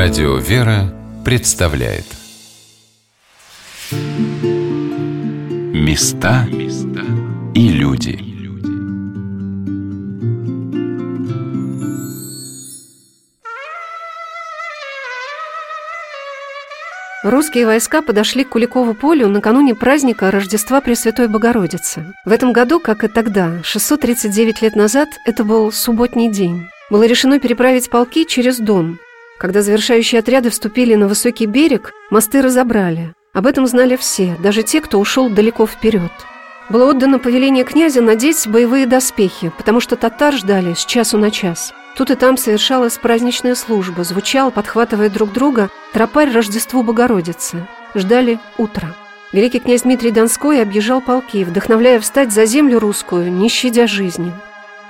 Радио «Вера» представляет Места и люди Русские войска подошли к Куликову полю накануне праздника Рождества Пресвятой Богородицы. В этом году, как и тогда, 639 лет назад, это был субботний день. Было решено переправить полки через Дон, когда завершающие отряды вступили на высокий берег, мосты разобрали. Об этом знали все, даже те, кто ушел далеко вперед. Было отдано повеление князя надеть боевые доспехи, потому что татар ждали с часу на час. Тут и там совершалась праздничная служба, звучал, подхватывая друг друга, тропарь Рождеству Богородицы. Ждали утра. Великий князь Дмитрий Донской объезжал полки, вдохновляя встать за землю русскую, не щадя жизни.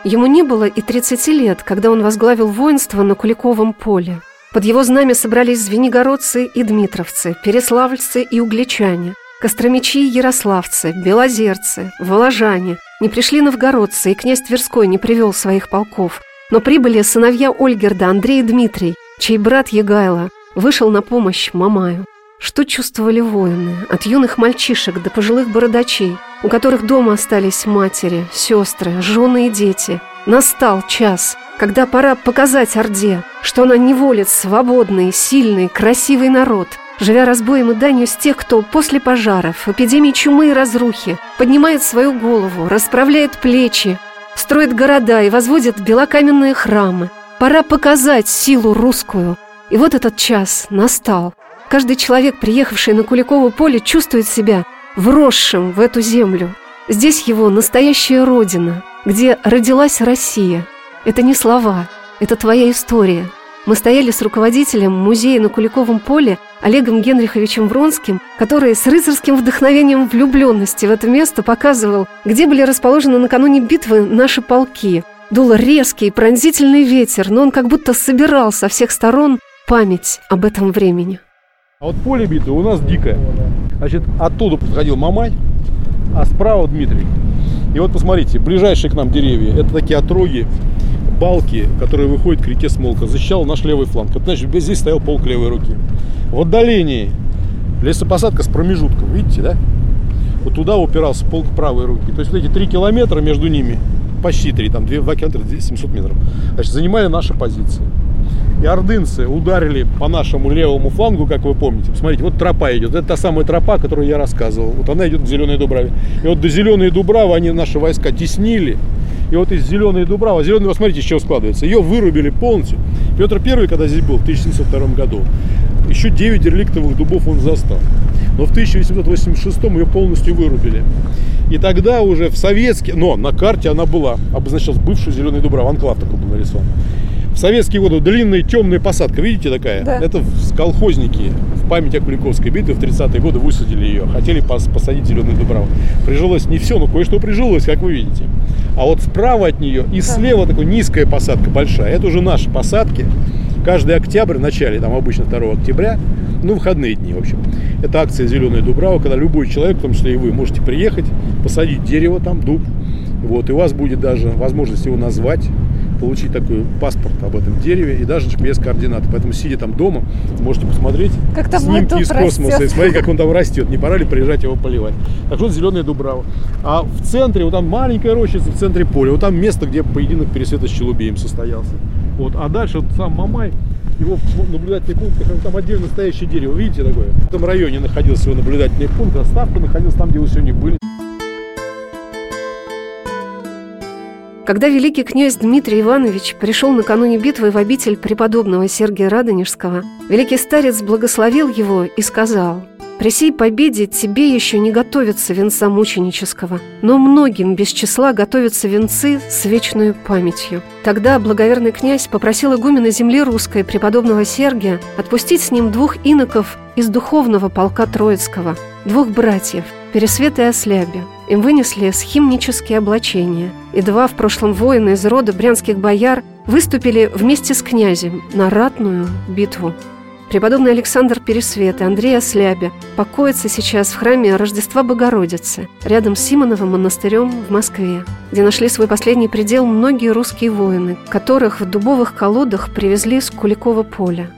Ему не было и 30 лет, когда он возглавил воинство на Куликовом поле. Под его знамя собрались звенигородцы и дмитровцы, переславльцы и угличане, костромичи и ярославцы, белозерцы, воложане. Не пришли новгородцы, и князь Тверской не привел своих полков. Но прибыли сыновья Ольгерда, Андрей и Дмитрий, чей брат Егайло вышел на помощь Мамаю. Что чувствовали воины, от юных мальчишек до пожилых бородачей, у которых дома остались матери, сестры, жены и дети. Настал час – когда пора показать Орде, что она не волит свободный, сильный, красивый народ, живя разбоем и данью с тех, кто после пожаров, эпидемий чумы и разрухи поднимает свою голову, расправляет плечи, строит города и возводит белокаменные храмы. Пора показать силу русскую. И вот этот час настал. Каждый человек, приехавший на Куликово поле, чувствует себя вросшим в эту землю. Здесь его настоящая родина, где родилась Россия – это не слова, это твоя история. Мы стояли с руководителем музея на Куликовом поле Олегом Генриховичем Вронским, который с рыцарским вдохновением влюбленности в это место показывал, где были расположены накануне битвы наши полки. Дул резкий, пронзительный ветер, но он как будто собирал со всех сторон память об этом времени. А вот поле битвы у нас дикое. Значит, оттуда подходил Мамай, а справа Дмитрий. И вот посмотрите, ближайшие к нам деревья, это такие отроги балки, которые выходят к реке Смолка, защищал наш левый фланг. Это значит, здесь стоял полк левой руки. В отдалении лесопосадка с промежутком, видите, да? Вот туда упирался полк правой руки. То есть вот эти три километра между ними, почти три, там 2 километра 700 метров, значит, занимали наши позиции. И ордынцы ударили по нашему левому флангу, как вы помните. Посмотрите, вот тропа идет. Это та самая тропа, которую я рассказывал. Вот она идет к Зеленой Дубраве. И вот до Зеленой Дубравы они наши войска теснили. И вот из Зеленой Дубравы, Зеленый, вот смотрите, из чего складывается. Ее вырубили полностью. Петр Первый, когда здесь был, в 1702 году, еще 9 реликтовых дубов он застал. Но в 1886 ее полностью вырубили. И тогда уже в советский, но на карте она была, обозначалась бывшую Зеленая Дубрава, анклав такой был нарисован. В советские годы длинная темная посадка, видите такая? Да. Это колхозники в память о Куликовской битве в 30-е годы высадили ее. Хотели посадить зеленую дубраву. Прижилось не все, но кое-что прижилось, как вы видите. А вот справа от нее и слева такая низкая посадка большая. Это уже наши посадки. Каждый октябрь, в начале, там обычно 2 октября, ну, выходные дни, в общем. Это акция «Зеленая Дубрава», когда любой человек, в том числе и вы, можете приехать, посадить дерево там, дуб. Вот, и у вас будет даже возможность его назвать, получить такой паспорт об этом дереве и даже GPS-координаты. Поэтому, сидя там дома, можете посмотреть как там снимки из космоса растет. и смотреть, как он там растет. Не пора ли приезжать его поливать. Так вот, зеленая дубрава. А в центре, вот там маленькая рощица в центре поля. Вот там место, где поединок Пересвета с Челубеем состоялся. Вот. А дальше вот сам Мамай, его наблюдательный пункт, там отдельно настоящее дерево, видите такое? В этом районе находился его наблюдательный пункт, а ставка находилась там, где вы сегодня были. Когда великий князь Дмитрий Иванович пришел накануне битвы в обитель преподобного Сергия Радонежского, великий старец благословил его и сказал «При сей победе тебе еще не готовится венца мученического, но многим без числа готовятся венцы с вечной памятью». Тогда благоверный князь попросил игумена земли русской преподобного Сергия отпустить с ним двух иноков из духовного полка Троицкого, двух братьев, Пересвет и Ослябе. Им вынесли схимнические облачения, и два в прошлом воина из рода брянских бояр выступили вместе с князем на ратную битву. Преподобный Александр Пересвет и Андрей Ослябе покоятся сейчас в храме Рождества Богородицы, рядом с Симоновым монастырем в Москве, где нашли свой последний предел многие русские воины, которых в дубовых колодах привезли с Куликова поля.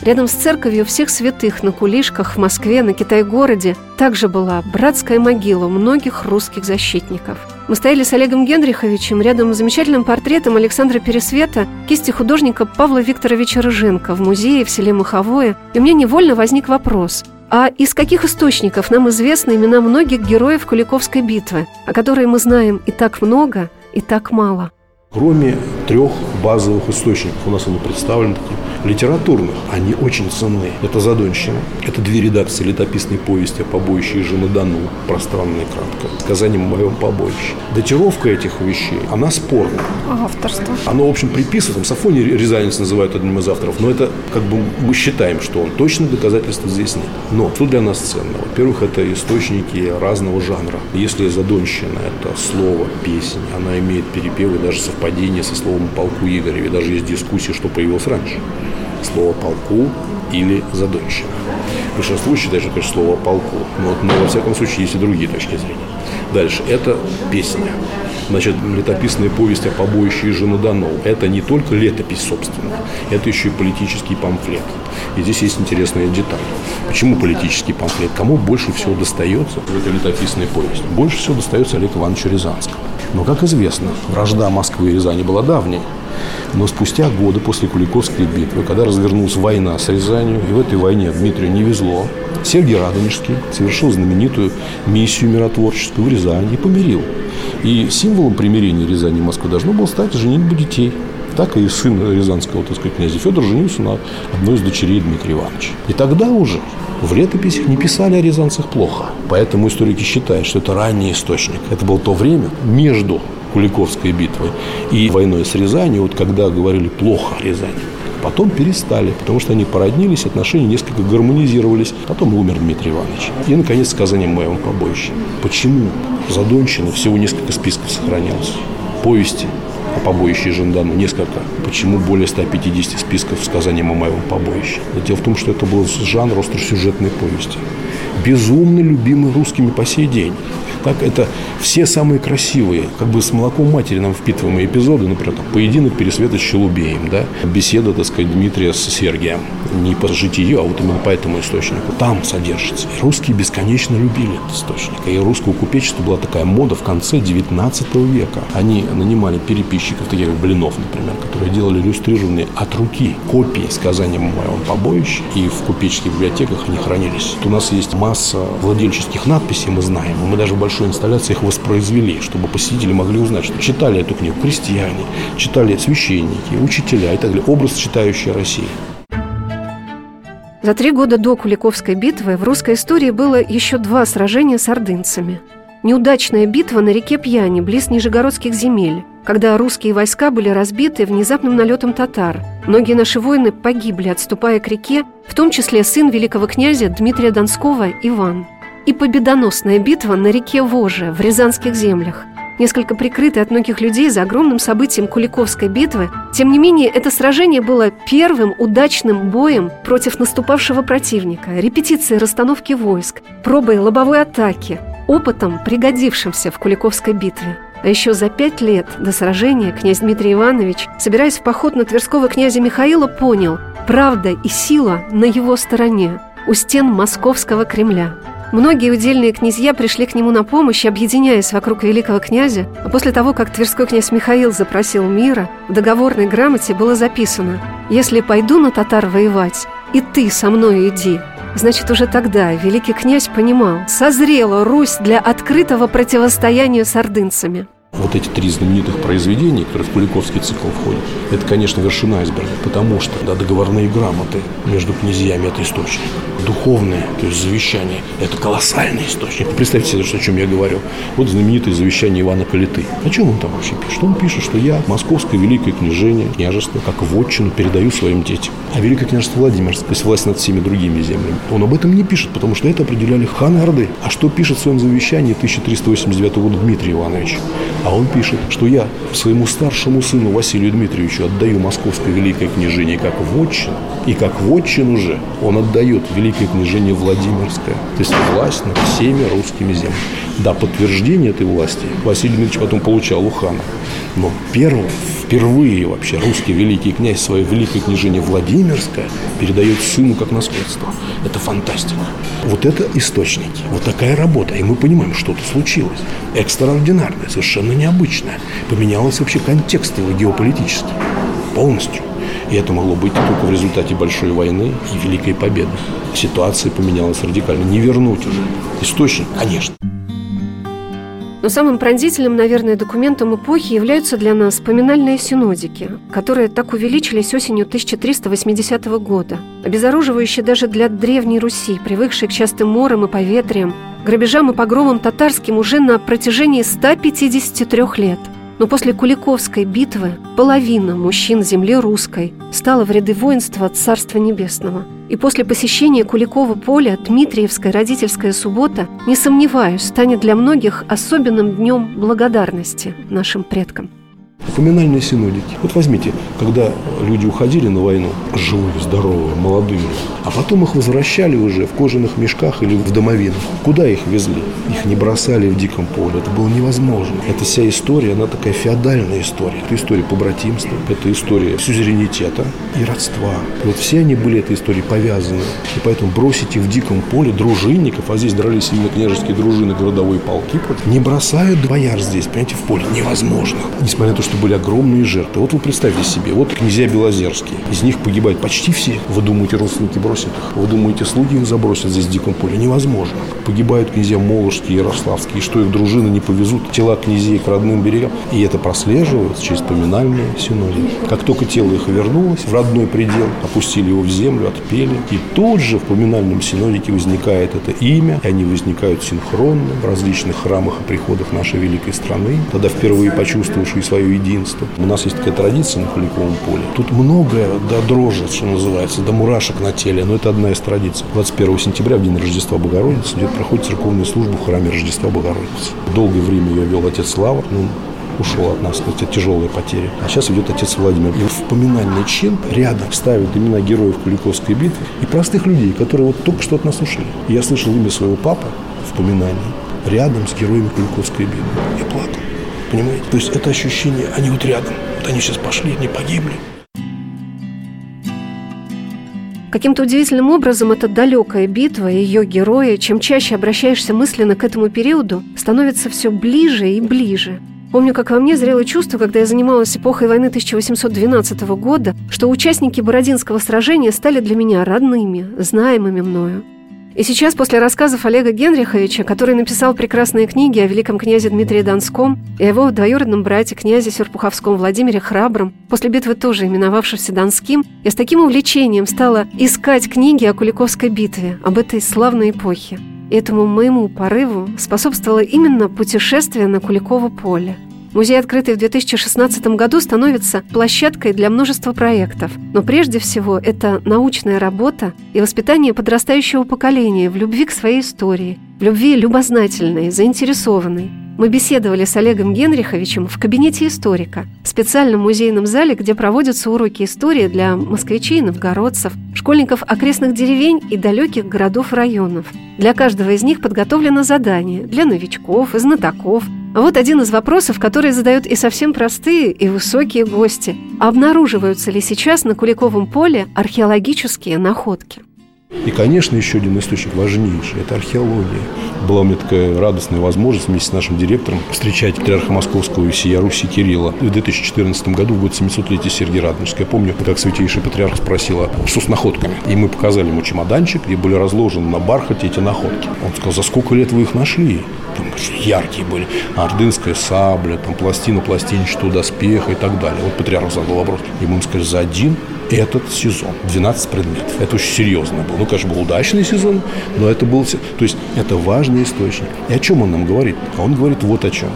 Рядом с церковью всех святых на Кулишках в Москве, на Китай-городе также была братская могила многих русских защитников. Мы стояли с Олегом Генриховичем рядом с замечательным портретом Александра Пересвета кисти художника Павла Викторовича Рыженко в музее в селе Маховое, и у меня невольно возник вопрос – а из каких источников нам известны имена многих героев Куликовской битвы, о которой мы знаем и так много, и так мало? Кроме трех базовых источников, у нас они представлены такие литературных, они очень ценны. Это «Задонщина», это две редакции летописной повести о побоище жены Дану, пространно и кратко, сказанием о моем побоище. Датировка этих вещей, она спорна. А авторство? Оно, в общем, приписывает, там Сафоний Рязанец называют одним из авторов, но это как бы мы считаем, что он точно доказательства здесь нет. Но что для нас ценно? Во-первых, это источники разного жанра. Если «Задонщина» – это слово, песня, она имеет перепевы, даже совпадение со словом «полку Игореве», даже есть дискуссии, что появилось раньше слово «полку» или «задонщина». Большинство считает, что это слово «полку». Но, но во всяком случае есть и другие точки зрения. Дальше. Это песня. Значит, летописная повесть о побоище жены Данов – это не только летопись, собственно, это еще и политический памфлет. И здесь есть интересная деталь. Почему политический памфлет? Кому больше всего достается в этой летописной повести? Больше всего достается Олегу Ивановичу Рязанскому. Но, как известно, вражда Москвы и Рязани была давней. Но спустя годы после Куликовской битвы, когда развернулась война с Рязанью, и в этой войне Дмитрию не везло, Сергий Радонежский совершил знаменитую миссию миротворческую в Рязани и помирил. И символом примирения Рязани и Москвы должно было стать женитьба детей. Так и сын рязанского, так сказать, князя Федор женился на одной из дочерей Дмитрия Ивановича. И тогда уже в летописях не писали о рязанцах плохо. Поэтому историки считают, что это ранний источник. Это было то время между Куликовской битвой и войной с Рязанью, вот когда говорили плохо о Рязани. Потом перестали, потому что они породнились, отношения несколько гармонизировались. Потом умер Дмитрий Иванович. И, наконец, сказание моего побоища. Почему Задонщина всего несколько списков сохранилось? Повести о побоище Жандану несколько. Почему более 150 списков сказаний о моем побоище? Дело в том, что это был жанр остросюжетной повести. Безумно любимый русскими по сей день. Так, это все самые красивые, как бы с молоком матери нам впитываемые эпизоды, например, там, поединок Пересвета с Челубеем, да, беседа, так сказать, Дмитрия с Сергием, не по житию, а вот именно по этому источнику, там содержится. И русские бесконечно любили этот источник. И русского купечества была такая мода в конце 19 века. Они нанимали переписчиков, таких как Блинов, например, которые делали иллюстрированные от руки копии сказания моего побоища, и в купеческих библиотеках они хранились. Вот у нас есть масса владельческих надписей, мы знаем, мы даже в большой большой инсталляции их воспроизвели, чтобы посетители могли узнать, что читали эту книгу крестьяне, читали священники, учителя и так далее. Образ читающей России. За три года до Куликовской битвы в русской истории было еще два сражения с ордынцами. Неудачная битва на реке Пьяни, близ Нижегородских земель, когда русские войска были разбиты внезапным налетом татар. Многие наши воины погибли, отступая к реке, в том числе сын великого князя Дмитрия Донского Иван – и победоносная битва на реке Воже в Рязанских землях. Несколько прикрытый от многих людей за огромным событием Куликовской битвы, тем не менее это сражение было первым удачным боем против наступавшего противника, репетицией расстановки войск, пробой лобовой атаки, опытом, пригодившимся в Куликовской битве. А еще за пять лет до сражения князь Дмитрий Иванович, собираясь в поход на Тверского князя Михаила, понял – правда и сила на его стороне, у стен московского Кремля – Многие удельные князья пришли к нему на помощь, объединяясь вокруг великого князя, а после того, как тверской князь Михаил запросил мира, в договорной грамоте было записано «Если пойду на татар воевать, и ты со мной иди». Значит, уже тогда великий князь понимал, созрела Русь для открытого противостояния с ордынцами. Вот эти три знаменитых произведения, которые в Куликовский цикл входят, это, конечно, вершина айсберга, потому что да, договорные грамоты между князьями – это источник. Духовные, то есть завещание – это колоссальный источник. Представьте себе, что, о чем я говорю. Вот знаменитое завещание Ивана Калиты. О чем он там вообще пишет? Он пишет, что я московское великое княжение, княжество, как вотчину передаю своим детям. А великое княжество Владимир, то есть власть над всеми другими землями, он об этом не пишет, потому что это определяли ханы Орды. А что пишет в своем завещании 1389 года Дмитрий Иванович? А он пишет, что я своему старшему сыну Василию Дмитриевичу отдаю московское великое княжение как вотчин, и как вотчин уже он отдает великое княжение Владимирское, то есть власть над всеми русскими землями. Да, подтверждение этой власти Василий Дмитриевич потом получал у хана. Но первым, впервые вообще русский великий князь свое великое княжение Владимирское передает сыну как наследство. Это фантастика. Вот это источники. Вот такая работа. И мы понимаем, что-то случилось. Экстраординарное, совершенно необычное. Поменялось вообще контекст его геополитический. Полностью. И это могло быть только в результате большой войны и великой победы. Ситуация поменялась радикально. Не вернуть уже. Источник, конечно. Но самым пронзительным, наверное, документом эпохи являются для нас поминальные синодики, которые так увеличились осенью 1380 года, обезоруживающие даже для Древней Руси, привыкшей к частым морам и поветриям, грабежам и погромам татарским уже на протяжении 153 лет – но после Куликовской битвы половина мужчин земли русской стала в ряды воинства Царства Небесного. И после посещения Куликова поля Дмитриевская родительская суббота, не сомневаюсь, станет для многих особенным днем благодарности нашим предкам. Поминальные синодики. Вот возьмите, когда люди уходили на войну, живые, здоровые, молодыми, а потом их возвращали уже в кожаных мешках или в домовинах. Куда их везли? Их не бросали в диком поле. Это было невозможно. Эта вся история, она такая феодальная история. Это история побратимства, это история сюзеренитета и родства. Вот все они были этой историей повязаны. И поэтому бросить их в диком поле дружинников, а здесь дрались именно княжеские дружины, городовые полки, не бросают бояр здесь, понимаете, в поле. Невозможно. Несмотря на то, что что были огромные жертвы. Вот вы представьте себе, вот князья Белозерские. Из них погибают почти все. Вы думаете, родственники бросят их? Вы думаете, слуги их забросят здесь в диком поле? Невозможно. Погибают князья Моложские, Ярославские. Что их дружины не повезут тела князей к родным берегам. И это прослеживается через поминальные синоды. Как только тело их вернулось в родной предел, опустили его в землю, отпели. И тут же в поминальном синодике возникает это имя. И они возникают синхронно в различных храмах и приходах нашей великой страны. Тогда впервые почувствовавшие свою единство. У нас есть такая традиция на Куликовом поле. Тут многое до дрожи, что называется, до мурашек на теле, но это одна из традиций. 21 сентября, в день Рождества Богородицы, идет, проходит церковная служба в храме Рождества Богородицы. Долгое время ее вел отец Лавр, ну, ушел от нас, это тяжелые потери. А сейчас идет отец Владимир. И в поминальный чин рядом ставят имена героев Куликовской битвы и простых людей, которые вот только что от нас ушли. я слышал имя своего папы в поминании рядом с героями Куликовской битвы. Я плакал. Понимаете? То есть это ощущение, они вот рядом. Вот они сейчас пошли, они погибли. Каким-то удивительным образом эта далекая битва и ее герои, чем чаще обращаешься мысленно к этому периоду, становится все ближе и ближе. Помню, как во мне зрело чувство, когда я занималась эпохой войны 1812 года, что участники Бородинского сражения стали для меня родными, знаемыми мною. И сейчас, после рассказов Олега Генриховича, который написал прекрасные книги о великом князе Дмитрии Донском и о его двоюродном брате князе Серпуховском Владимире Храбром, после битвы тоже именовавшегося Донским, я с таким увлечением стала искать книги о Куликовской битве, об этой славной эпохе. И этому моему порыву способствовало именно путешествие на Куликово поле – Музей, открытый в 2016 году, становится площадкой для множества проектов. Но прежде всего это научная работа и воспитание подрастающего поколения в любви к своей истории, в любви любознательной, заинтересованной. Мы беседовали с Олегом Генриховичем в кабинете историка, в специальном музейном зале, где проводятся уроки истории для москвичей, новгородцев, школьников окрестных деревень и далеких городов и районов. Для каждого из них подготовлено задание для новичков и знатоков, вот один из вопросов, которые задают и совсем простые, и высокие гости. Обнаруживаются ли сейчас на Куликовом поле археологические находки? И, конечно, еще один источник важнейший – это археология. Была у меня такая радостная возможность вместе с нашим директором встречать патриарха Московского и всея Руси Кирилла в 2014 году, в год 700-летия Сергия Радонежского. Я помню, как святейший патриарх спросил, что с находками. И мы показали ему чемоданчик, где были разложены на бархате эти находки. Он сказал, за сколько лет вы их нашли? там яркие были. Ордынская сабля, там пластина пластинчатого доспеха и так далее. Вот патриарх задал вопрос. Ему сказали, за один этот сезон. 12 предметов. Это очень серьезно было. Ну, конечно, был удачный сезон, но это был... То есть, это важный источник. И о чем он нам говорит? А он говорит вот о чем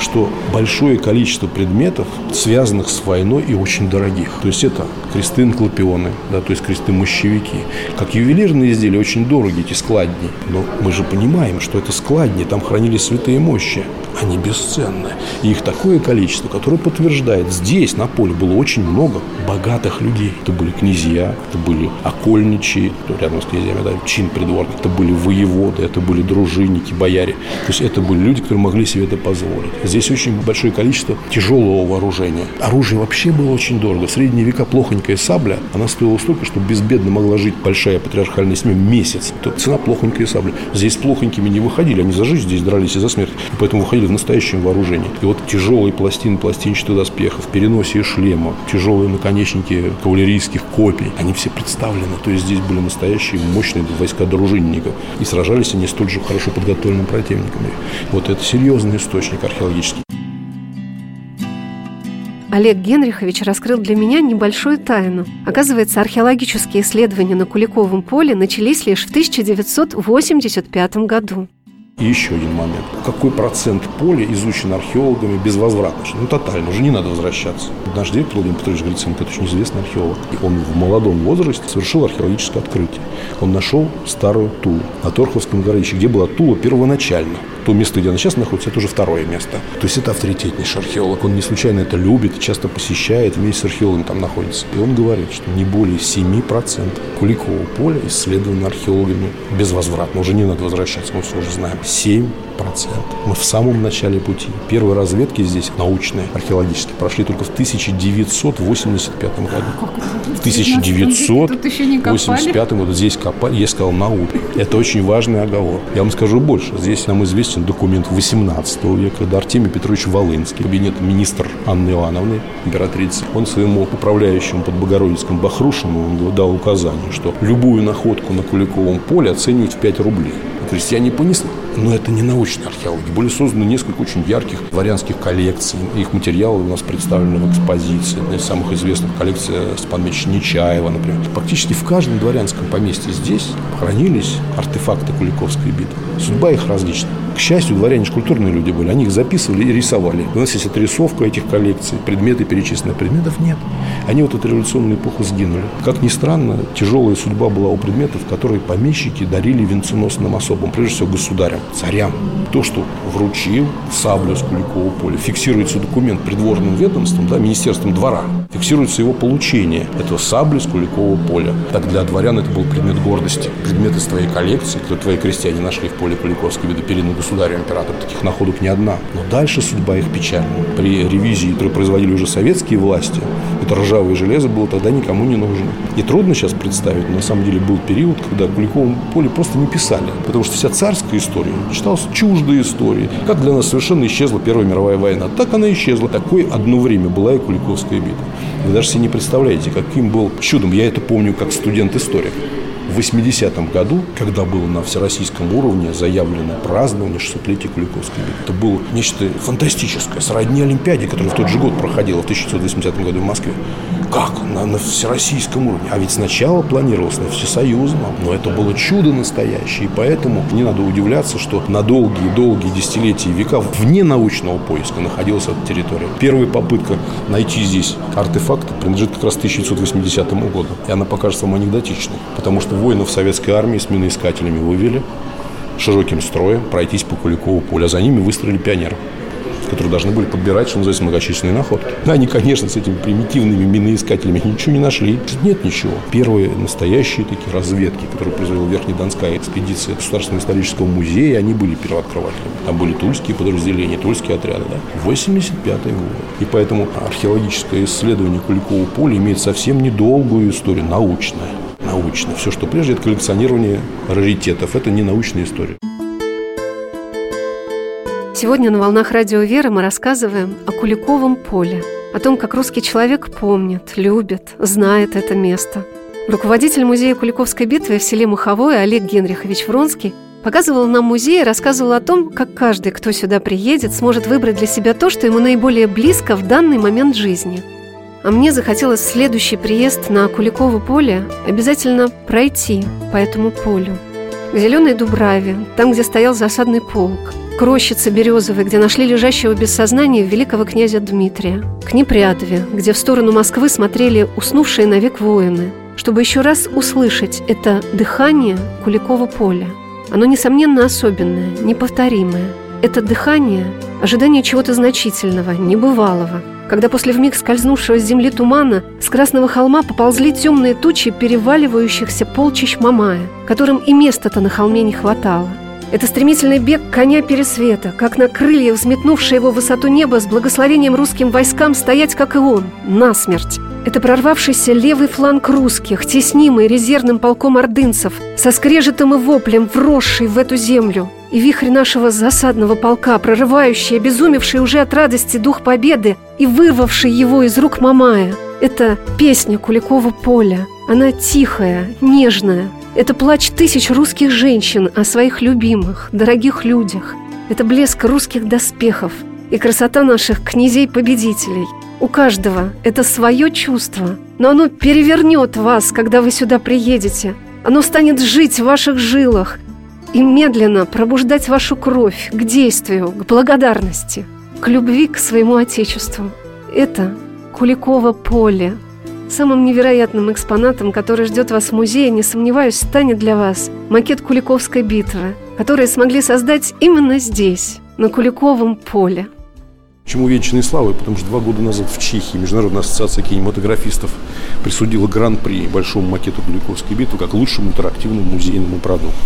что большое количество предметов, связанных с войной и очень дорогих. То есть это кресты инклопионы, да, то есть кресты мощевики. Как ювелирные изделия очень дорогие, эти складни. Но мы же понимаем, что это складни, там хранились святые мощи. Они бесценны. И их такое количество, которое подтверждает, здесь на поле было очень много богатых людей. Это были князья, это были окольничьи, рядом с князьями, да, чин придворный, это были воеводы, это были дружинники, бояре. То есть это были люди, которые могли себе это позволить. Здесь очень большое количество тяжелого вооружения. Оружие вообще было очень дорого. В средние века плохонькая сабля, она стоила столько, что безбедно могла жить большая патриархальная семья месяц. Это цена плохонькой сабли. Здесь плохонькими не выходили, они за жизнь здесь дрались и за смерть. Поэтому выходили в настоящем вооружении. И вот тяжелые пластины пластинчатых доспехов, переносе шлема, тяжелые наконечники кавалерийских копий, они все представлены. То есть здесь были настоящие мощные войска дружинников. И сражались они столь же хорошо подготовленными противниками. Вот это серьезный источник археологический. Олег Генрихович раскрыл для меня небольшую тайну. Оказывается, археологические исследования на Куликовом поле начались лишь в 1985 году. И еще один момент. Какой процент поля изучен археологами безвозвратно? Ну, тотально, уже не надо возвращаться. Наш директор Владимир Петрович Гриценко, это очень известный археолог. И он в молодом возрасте совершил археологическое открытие. Он нашел старую Тулу на Торховском городище, где была Тула первоначально то место, где она сейчас находится, это уже второе место. То есть это авторитетнейший археолог. Он не случайно это любит, часто посещает, вместе с археологом там находится. И он говорит, что не более 7% Куликового поля исследовано археологами безвозвратно. Уже не надо возвращаться, мы все уже знаем. 7 процент. Мы в самом начале пути. Первые разведки здесь, научные, археологические, прошли только в 1985 году. В 1985 году здесь копали, я сказал, наука. Это очень важный оговор. Я вам скажу больше. Здесь нам известен документ 18 века, когда Артемий Петрович Волынский, кабинет министр Анны Ивановны, императрицы, он своему управляющему под Богородицком Бахрушину дал указание, что любую находку на Куликовом поле оценивать в 5 рублей. Крестьяне понесли. Но это не научная археология. Были созданы несколько очень ярких дворянских коллекций. Их материалы у нас представлены в экспозиции. Одна из самых известных коллекция Степана Меча Нечаева, например. Практически в каждом дворянском поместье здесь хранились артефакты Куликовской битвы. Судьба их различна. К счастью, дворяне же культурные люди были. Они их записывали и рисовали. У нас есть отрисовка этих коллекций, предметы перечислены. Предметов нет. Они вот эту революционную эпоху сгинули. Как ни странно, тяжелая судьба была у предметов, которые помещики дарили венценосным особам, прежде всего государям, царям. То, что вручил саблю с Куликового поля, фиксируется документ придворным ведомством, да, Министерством двора, фиксируется его получение этого сабли с Куликового поля. Так для дворян это был предмет гордости. Предмет из твоей коллекции, которые твои крестьяне нашли в поле Куликовской вида переданы государю императору. Таких находок не одна. Но дальше судьба их печальна. При ревизии, которую производили уже советские власти, это ржавое железо было тогда никому не нужно. И трудно сейчас представить, но на самом деле был период, когда Куликовом поле просто не писали. Потому что вся царская история читалась чуждой истории. Как для нас совершенно исчезла Первая мировая война, так она исчезла. Такое одно время была и Куликовская битва. Вы даже себе не представляете, каким был чудом. Я это помню как студент-историк. В 80-м году, когда было на всероссийском уровне заявлено празднование 600-летия Куликовской битвы, это было нечто фантастическое, сродни Олимпиаде, которая в тот же год проходила, в 1980 году в Москве. Как? На, на всероссийском уровне. А ведь сначала планировалось на всесоюзном, но это было чудо настоящее. И поэтому не надо удивляться, что на долгие-долгие десятилетия и века вне научного поиска находилась эта территория. Первая попытка найти здесь артефакты принадлежит как раз 1980 году. И она покажется вам анекдотичной, потому что воинов советской армии с миноискателями вывели широким строем пройтись по Куликову полю, а за ними выстроили пионеры которые должны были подбирать, что называется, многочисленные находки. Они, конечно, с этими примитивными миноискателями ничего не нашли. Нет ничего. Первые настоящие такие разведки, которые произвела Верхнедонская экспедиция Государственного исторического музея, они были первооткрывателями. Там были тульские подразделения, тульские отряды. Да? 85 год. И поэтому археологическое исследование Куликового поля имеет совсем недолгую историю, научная научно. Все, что прежде, это коллекционирование раритетов. Это не научная история. Сегодня на «Волнах Радио Веры» мы рассказываем о Куликовом поле, о том, как русский человек помнит, любит, знает это место. Руководитель музея Куликовской битвы в селе Маховое Олег Генрихович Вронский показывал нам музей и рассказывал о том, как каждый, кто сюда приедет, сможет выбрать для себя то, что ему наиболее близко в данный момент жизни – а мне захотелось следующий приезд на Куликово поле обязательно пройти по этому полю. К Зеленой Дубраве, там, где стоял засадный полк, к рощице Березовой, где нашли лежащего без сознания великого князя Дмитрия, к Непрядове, где в сторону Москвы смотрели уснувшие навек воины, чтобы еще раз услышать это дыхание Куликова поля. Оно, несомненно, особенное, неповторимое – Это дыхание, ожидание чего-то значительного, небывалого. Когда после вмиг скользнувшего с земли тумана с Красного холма поползли темные тучи переваливающихся полчищ Мамая, которым и места-то на холме не хватало. Это стремительный бег коня пересвета, как на крыльях, взметнувшее его высоту неба с благословением русским войскам стоять, как и он, насмерть. Это прорвавшийся левый фланг русских, теснимый резервным полком ордынцев, со скрежетом и воплем, вросший в эту землю. И вихрь нашего засадного полка, прорывающий, обезумевший уже от радости дух победы и вырвавший его из рук Мамая. Это песня Куликова поля. Она тихая, нежная. Это плач тысяч русских женщин о своих любимых, дорогих людях. Это блеск русских доспехов и красота наших князей-победителей – у каждого это свое чувство, но оно перевернет вас, когда вы сюда приедете. Оно станет жить в ваших жилах и медленно пробуждать вашу кровь к действию, к благодарности, к любви к своему Отечеству. Это Куликово поле. Самым невероятным экспонатом, который ждет вас в музее, не сомневаюсь, станет для вас макет Куликовской битвы, который смогли создать именно здесь, на Куликовом поле. Чему вечной славы? Потому что два года назад в Чехии Международная ассоциация кинематографистов присудила гран-при большому макету Куликовской битвы как лучшему интерактивному музейному продукту.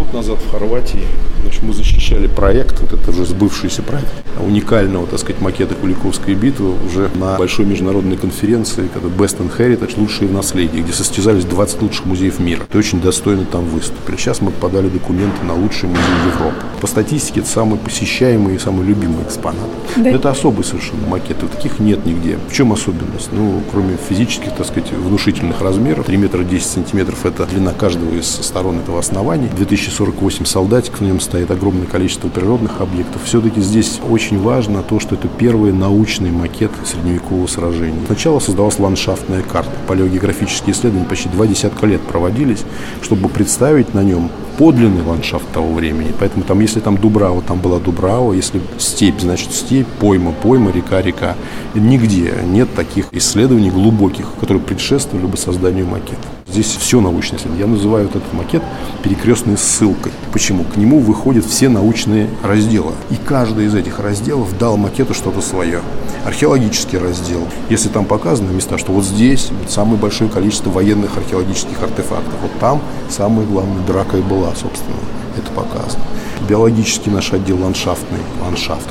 Год назад в Хорватии значит, мы защищали проект, вот это уже сбывшийся проект, уникального, так сказать, макета Куликовской битвы уже на большой международной конференции, когда Best and Heritage, лучшие в наследии, где состязались 20 лучших музеев мира. Это очень достойно там выступили. Сейчас мы подали документы на лучший музей Европы. По статистике это самый посещаемый и самый любимый экспонат. Да. Но это особый совершенно макет, таких нет нигде. В чем особенность? Ну, кроме физических, так сказать, внушительных размеров, 3 метра 10 сантиметров – это длина каждого из сторон этого основания, 2048 солдатиков, на нем стоит огромное количество природных объектов. Все-таки здесь очень важно то, что это первый научный макет средневекового сражения. Сначала создавалась ландшафтная карта. Палеогеографические исследования почти два десятка лет проводились, чтобы представить на нем подлинный ландшафт того времени. Поэтому там, если там Дубрава, там была Дубрава, если степь, значит степь, пойма, пойма, река, река. Нигде нет таких исследований глубоких, которые предшествовали бы созданию макета. Здесь все научное исследование. Я называю вот этот макет перекрестной ссылкой. Почему? К нему выходят все научные разделы. И каждый из этих разделов дал макету что-то свое. Археологический раздел. Если там показаны места, что вот здесь самое большое количество военных археологических артефактов. Вот там самая главная драка и была, собственно. Это показано. Биологический наш отдел ландшафтный, ландшафт,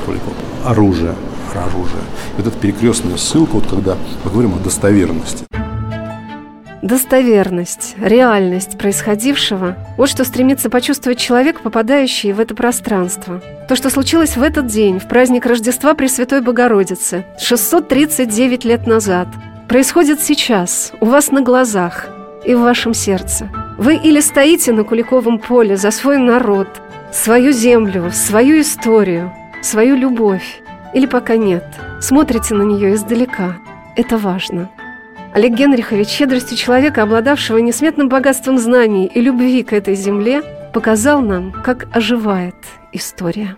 оружие, оружие. Вот эта перекрестная ссылка, вот когда мы говорим о достоверности. Достоверность, реальность происходившего – вот что стремится почувствовать человек, попадающий в это пространство. То, что случилось в этот день, в праздник Рождества Пресвятой Богородицы, 639 лет назад, происходит сейчас, у вас на глазах и в вашем сердце. Вы или стоите на Куликовом поле за свой народ, свою землю, свою историю, свою любовь, или пока нет, смотрите на нее издалека. Это важно. Олег Генрихович щедростью человека, обладавшего несметным богатством знаний и любви к этой земле, показал нам, как оживает история.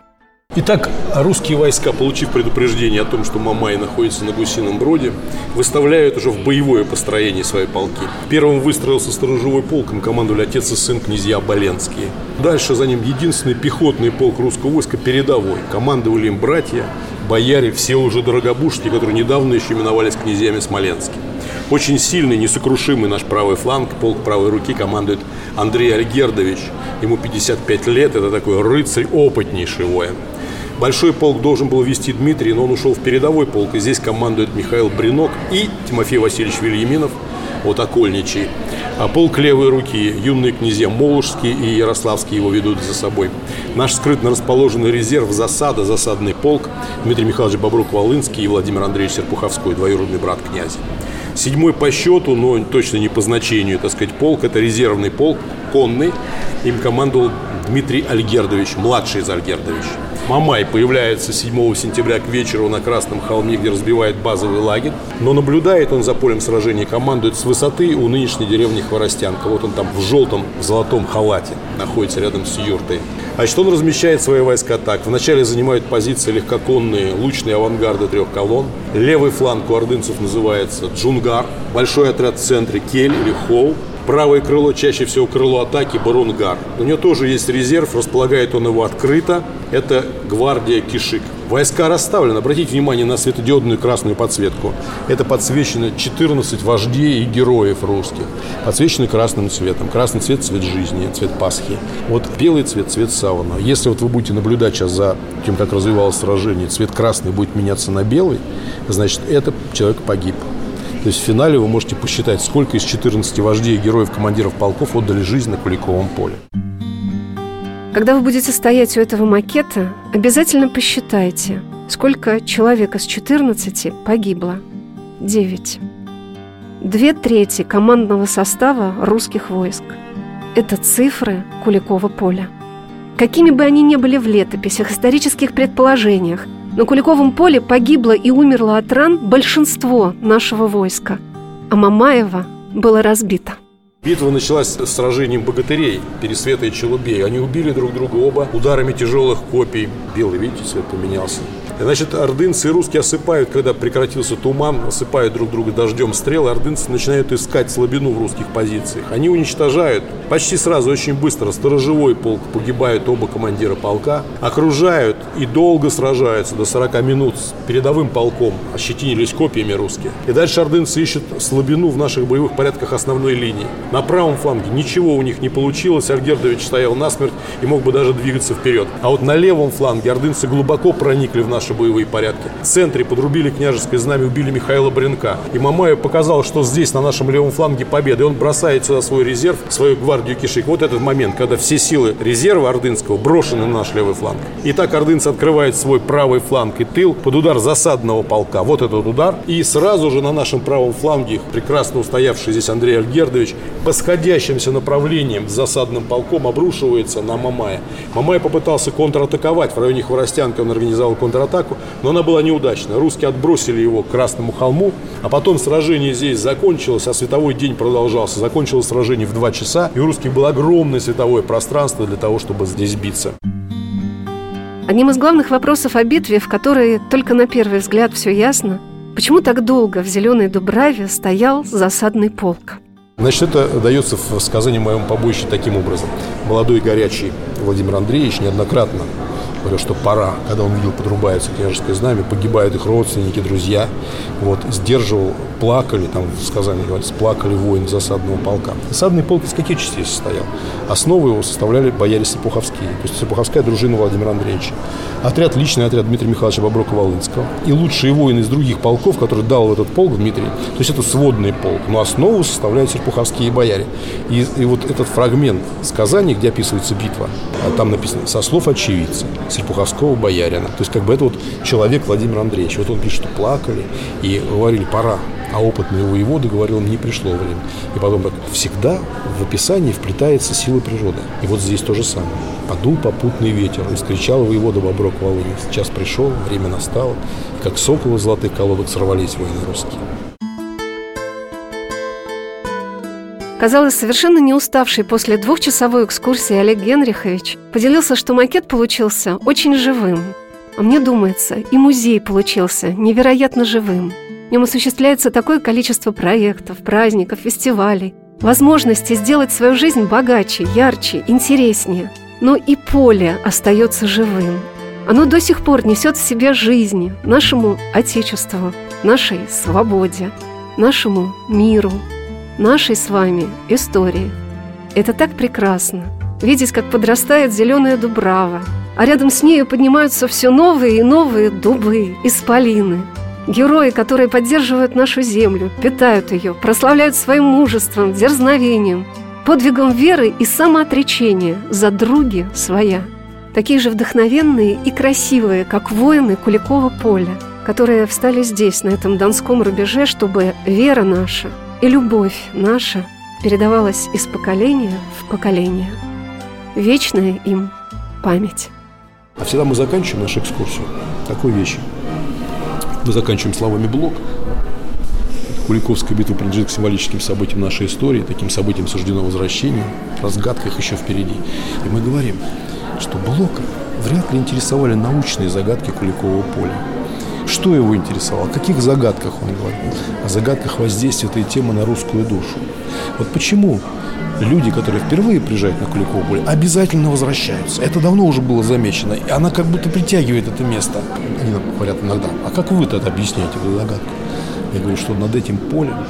Итак, русские войска, получив предупреждение о том, что Мамай находится на Гусином броде, выставляют уже в боевое построение свои полки. Первым выстроился сторожевой полком, командовали отец и сын князья Боленские. Дальше за ним единственный пехотный полк русского войска передовой. Командовали им братья, бояре, все уже дорогобушки, которые недавно еще именовались князьями Смоленскими. Очень сильный, несокрушимый наш правый фланг, полк правой руки командует Андрей Альгердович. Ему 55 лет, это такой рыцарь, опытнейший воин. Большой полк должен был вести Дмитрий, но он ушел в передовой полк, и здесь командует Михаил Бринок и Тимофей Васильевич Вильяминов, вот окольничий. А полк левой руки, юные князья Молужские и Ярославские его ведут за собой. Наш скрытно расположенный резерв, засада, засадный полк, Дмитрий Михайлович Бобрук-Волынский и Владимир Андреевич Серпуховской, двоюродный брат князя. Седьмой по счету, но точно не по значению, так сказать, полк. Это резервный полк, конный. Им командовал Дмитрий Альгердович, младший из Альгердовича. Мамай появляется 7 сентября к вечеру на Красном холме, где разбивает базовый лагерь. Но наблюдает он за полем сражения, командует с высоты у нынешней деревни Хворостянка. Вот он там в желтом, в золотом халате находится рядом с юртой. А что он размещает свои войска так. Вначале занимают позиции легкоконные лучные авангарды трех колонн. Левый фланг у ордынцев называется Джунгар. Большой отряд в центре Кель или Хоу. Правое крыло чаще всего крыло атаки Барунгар. У него тоже есть резерв, располагает он его открыто. Это гвардия Кишик. Войска расставлены. Обратите внимание на светодиодную красную подсветку. Это подсвечено 14 вождей и героев русских. Подсвечены красным цветом. Красный цвет – цвет жизни, цвет Пасхи. Вот белый цвет – цвет сауна. Если вот вы будете наблюдать сейчас за тем, как развивалось сражение, цвет красный будет меняться на белый, значит, этот человек погиб. То есть в финале вы можете посчитать, сколько из 14 вождей и героев командиров полков отдали жизнь на Куликовом поле. Когда вы будете стоять у этого макета, обязательно посчитайте, сколько человек из 14 погибло. 9. Две трети командного состава русских войск. Это цифры Куликова поля. Какими бы они ни были в летописях, исторических предположениях, на Куликовом поле погибло и умерло от ран большинство нашего войска, а Мамаева было разбито. Битва началась с сражением богатырей Пересвета и Челубей. Они убили друг друга оба ударами тяжелых копий. Белый, видите, цвет поменялся. Значит, ордынцы и русские осыпают, когда прекратился туман, осыпают друг друга дождем стрел, ордынцы начинают искать слабину в русских позициях. Они уничтожают почти сразу, очень быстро, сторожевой полк, погибают оба командира полка, окружают и долго сражаются, до 40 минут с передовым полком, ощетинились копьями русские. И дальше ордынцы ищут слабину в наших боевых порядках основной линии. На правом фланге ничего у них не получилось, Альгердович стоял насмерть и мог бы даже двигаться вперед. А вот на левом фланге ордынцы глубоко проникли в наши боевые порядки. В центре подрубили княжеское знамя, убили Михаила Бренка. И Мамаев показал, что здесь, на нашем левом фланге, победа. И он бросает сюда свой резерв, свою гвардию Кишик. Вот этот момент, когда все силы резерва ордынского брошены на наш левый фланг. И так ордынцы открывают свой правый фланг и тыл под удар засадного полка. Вот этот удар. И сразу же на нашем правом фланге прекрасно устоявший здесь Андрей Альгердович по сходящимся направлениям с засадным полком обрушивается на Мамая. Мамай попытался контратаковать. В районе Хворостянки он организовал контратаку, но она была неудачна. Русские отбросили его к Красному холму, а потом сражение здесь закончилось, а световой день продолжался. Закончилось сражение в 2 часа, и у русских было огромное световое пространство для того, чтобы здесь биться. Одним из главных вопросов о битве, в которой только на первый взгляд все ясно, почему так долго в Зеленой Дубраве стоял засадный полк? Значит, это дается в сказании моем побоище таким образом. Молодой горячий Владимир Андреевич неоднократно говорил, что пора, когда он видел, подрубается княжеское знамя, погибают их родственники, друзья, вот, сдерживал, плакали, там в сказании говорится, плакали воин засадного полка. Засадный полк из каких частей состоял? Основу его составляли бояре Сапуховские, то есть Сапуховская дружина Владимира Андреевича. Отряд, личный отряд Дмитрия Михайловича Боброка-Волынского. И лучшие воины из других полков, которые дал этот полк Дмитрий, то есть это сводный полк, но основу составляют серпуховские бояре. И, и вот этот фрагмент сказаний, где описывается битва, там написано «со слов очевидца», Серпуховского боярина. То есть как бы это вот человек Владимир Андреевич. Вот он пишет, что плакали и говорили «пора». А опытный воевода говорил, не пришло время. И потом, как всегда, в описании вплетается сила природы. И вот здесь то же самое. Подул попутный ветер, и скричал воевода Боброк Волыни. Час пришел, время настало, и как соколы золотых колодок сорвались воины русские. Казалось, совершенно не уставший после двухчасовой экскурсии Олег Генрихович поделился, что макет получился очень живым. А мне думается, и музей получился невероятно живым. В нем осуществляется такое количество проектов, праздников, фестивалей, возможности сделать свою жизнь богаче, ярче, интереснее. Но и поле остается живым. Оно до сих пор несет в себе жизни, нашему Отечеству, нашей свободе, нашему миру, нашей с вами истории. Это так прекрасно. Видеть, как подрастает зеленая дубрава, а рядом с нею поднимаются все новые и новые дубы, исполины. Герои, которые поддерживают нашу землю, питают ее, прославляют своим мужеством, дерзновением, подвигом веры и самоотречения за други своя. Такие же вдохновенные и красивые, как воины Куликова поля, которые встали здесь, на этом донском рубеже, чтобы вера наша – и любовь наша передавалась из поколения в поколение. Вечная им память. А всегда мы заканчиваем нашу экскурсию такой вещью. Мы заканчиваем словами «блок». Куликовская битва принадлежит к символическим событиям нашей истории, таким событиям суждено возвращение, разгадка их еще впереди. И мы говорим, что Блока вряд ли интересовали научные загадки Куликового поля Что его интересовало? О каких загадках он говорил? О загадках воздействия этой темы на русскую душу. Вот почему люди, которые впервые приезжают на Куликово поле, обязательно возвращаются. Это давно уже было замечено. И она как будто притягивает это место. Они говорят иногда, а как вы тогда объясняете эту загадку? Я говорю, что над этим полем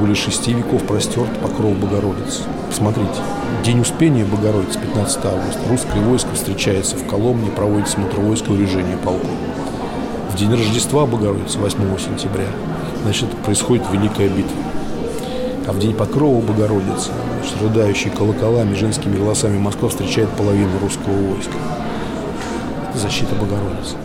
более шести веков простерт покров Богородицы. Посмотрите, День Успения Богородицы, 15 августа. Русское войско встречается в Коломне, проводит смотр войска урежения полку. В день Рождества Богородицы, 8 сентября, значит, происходит Великая битва. А в день Покрова Богородицы, значит, рыдающие колоколами, женскими голосами Москва встречает половину русского войска. Это защита Богородицы.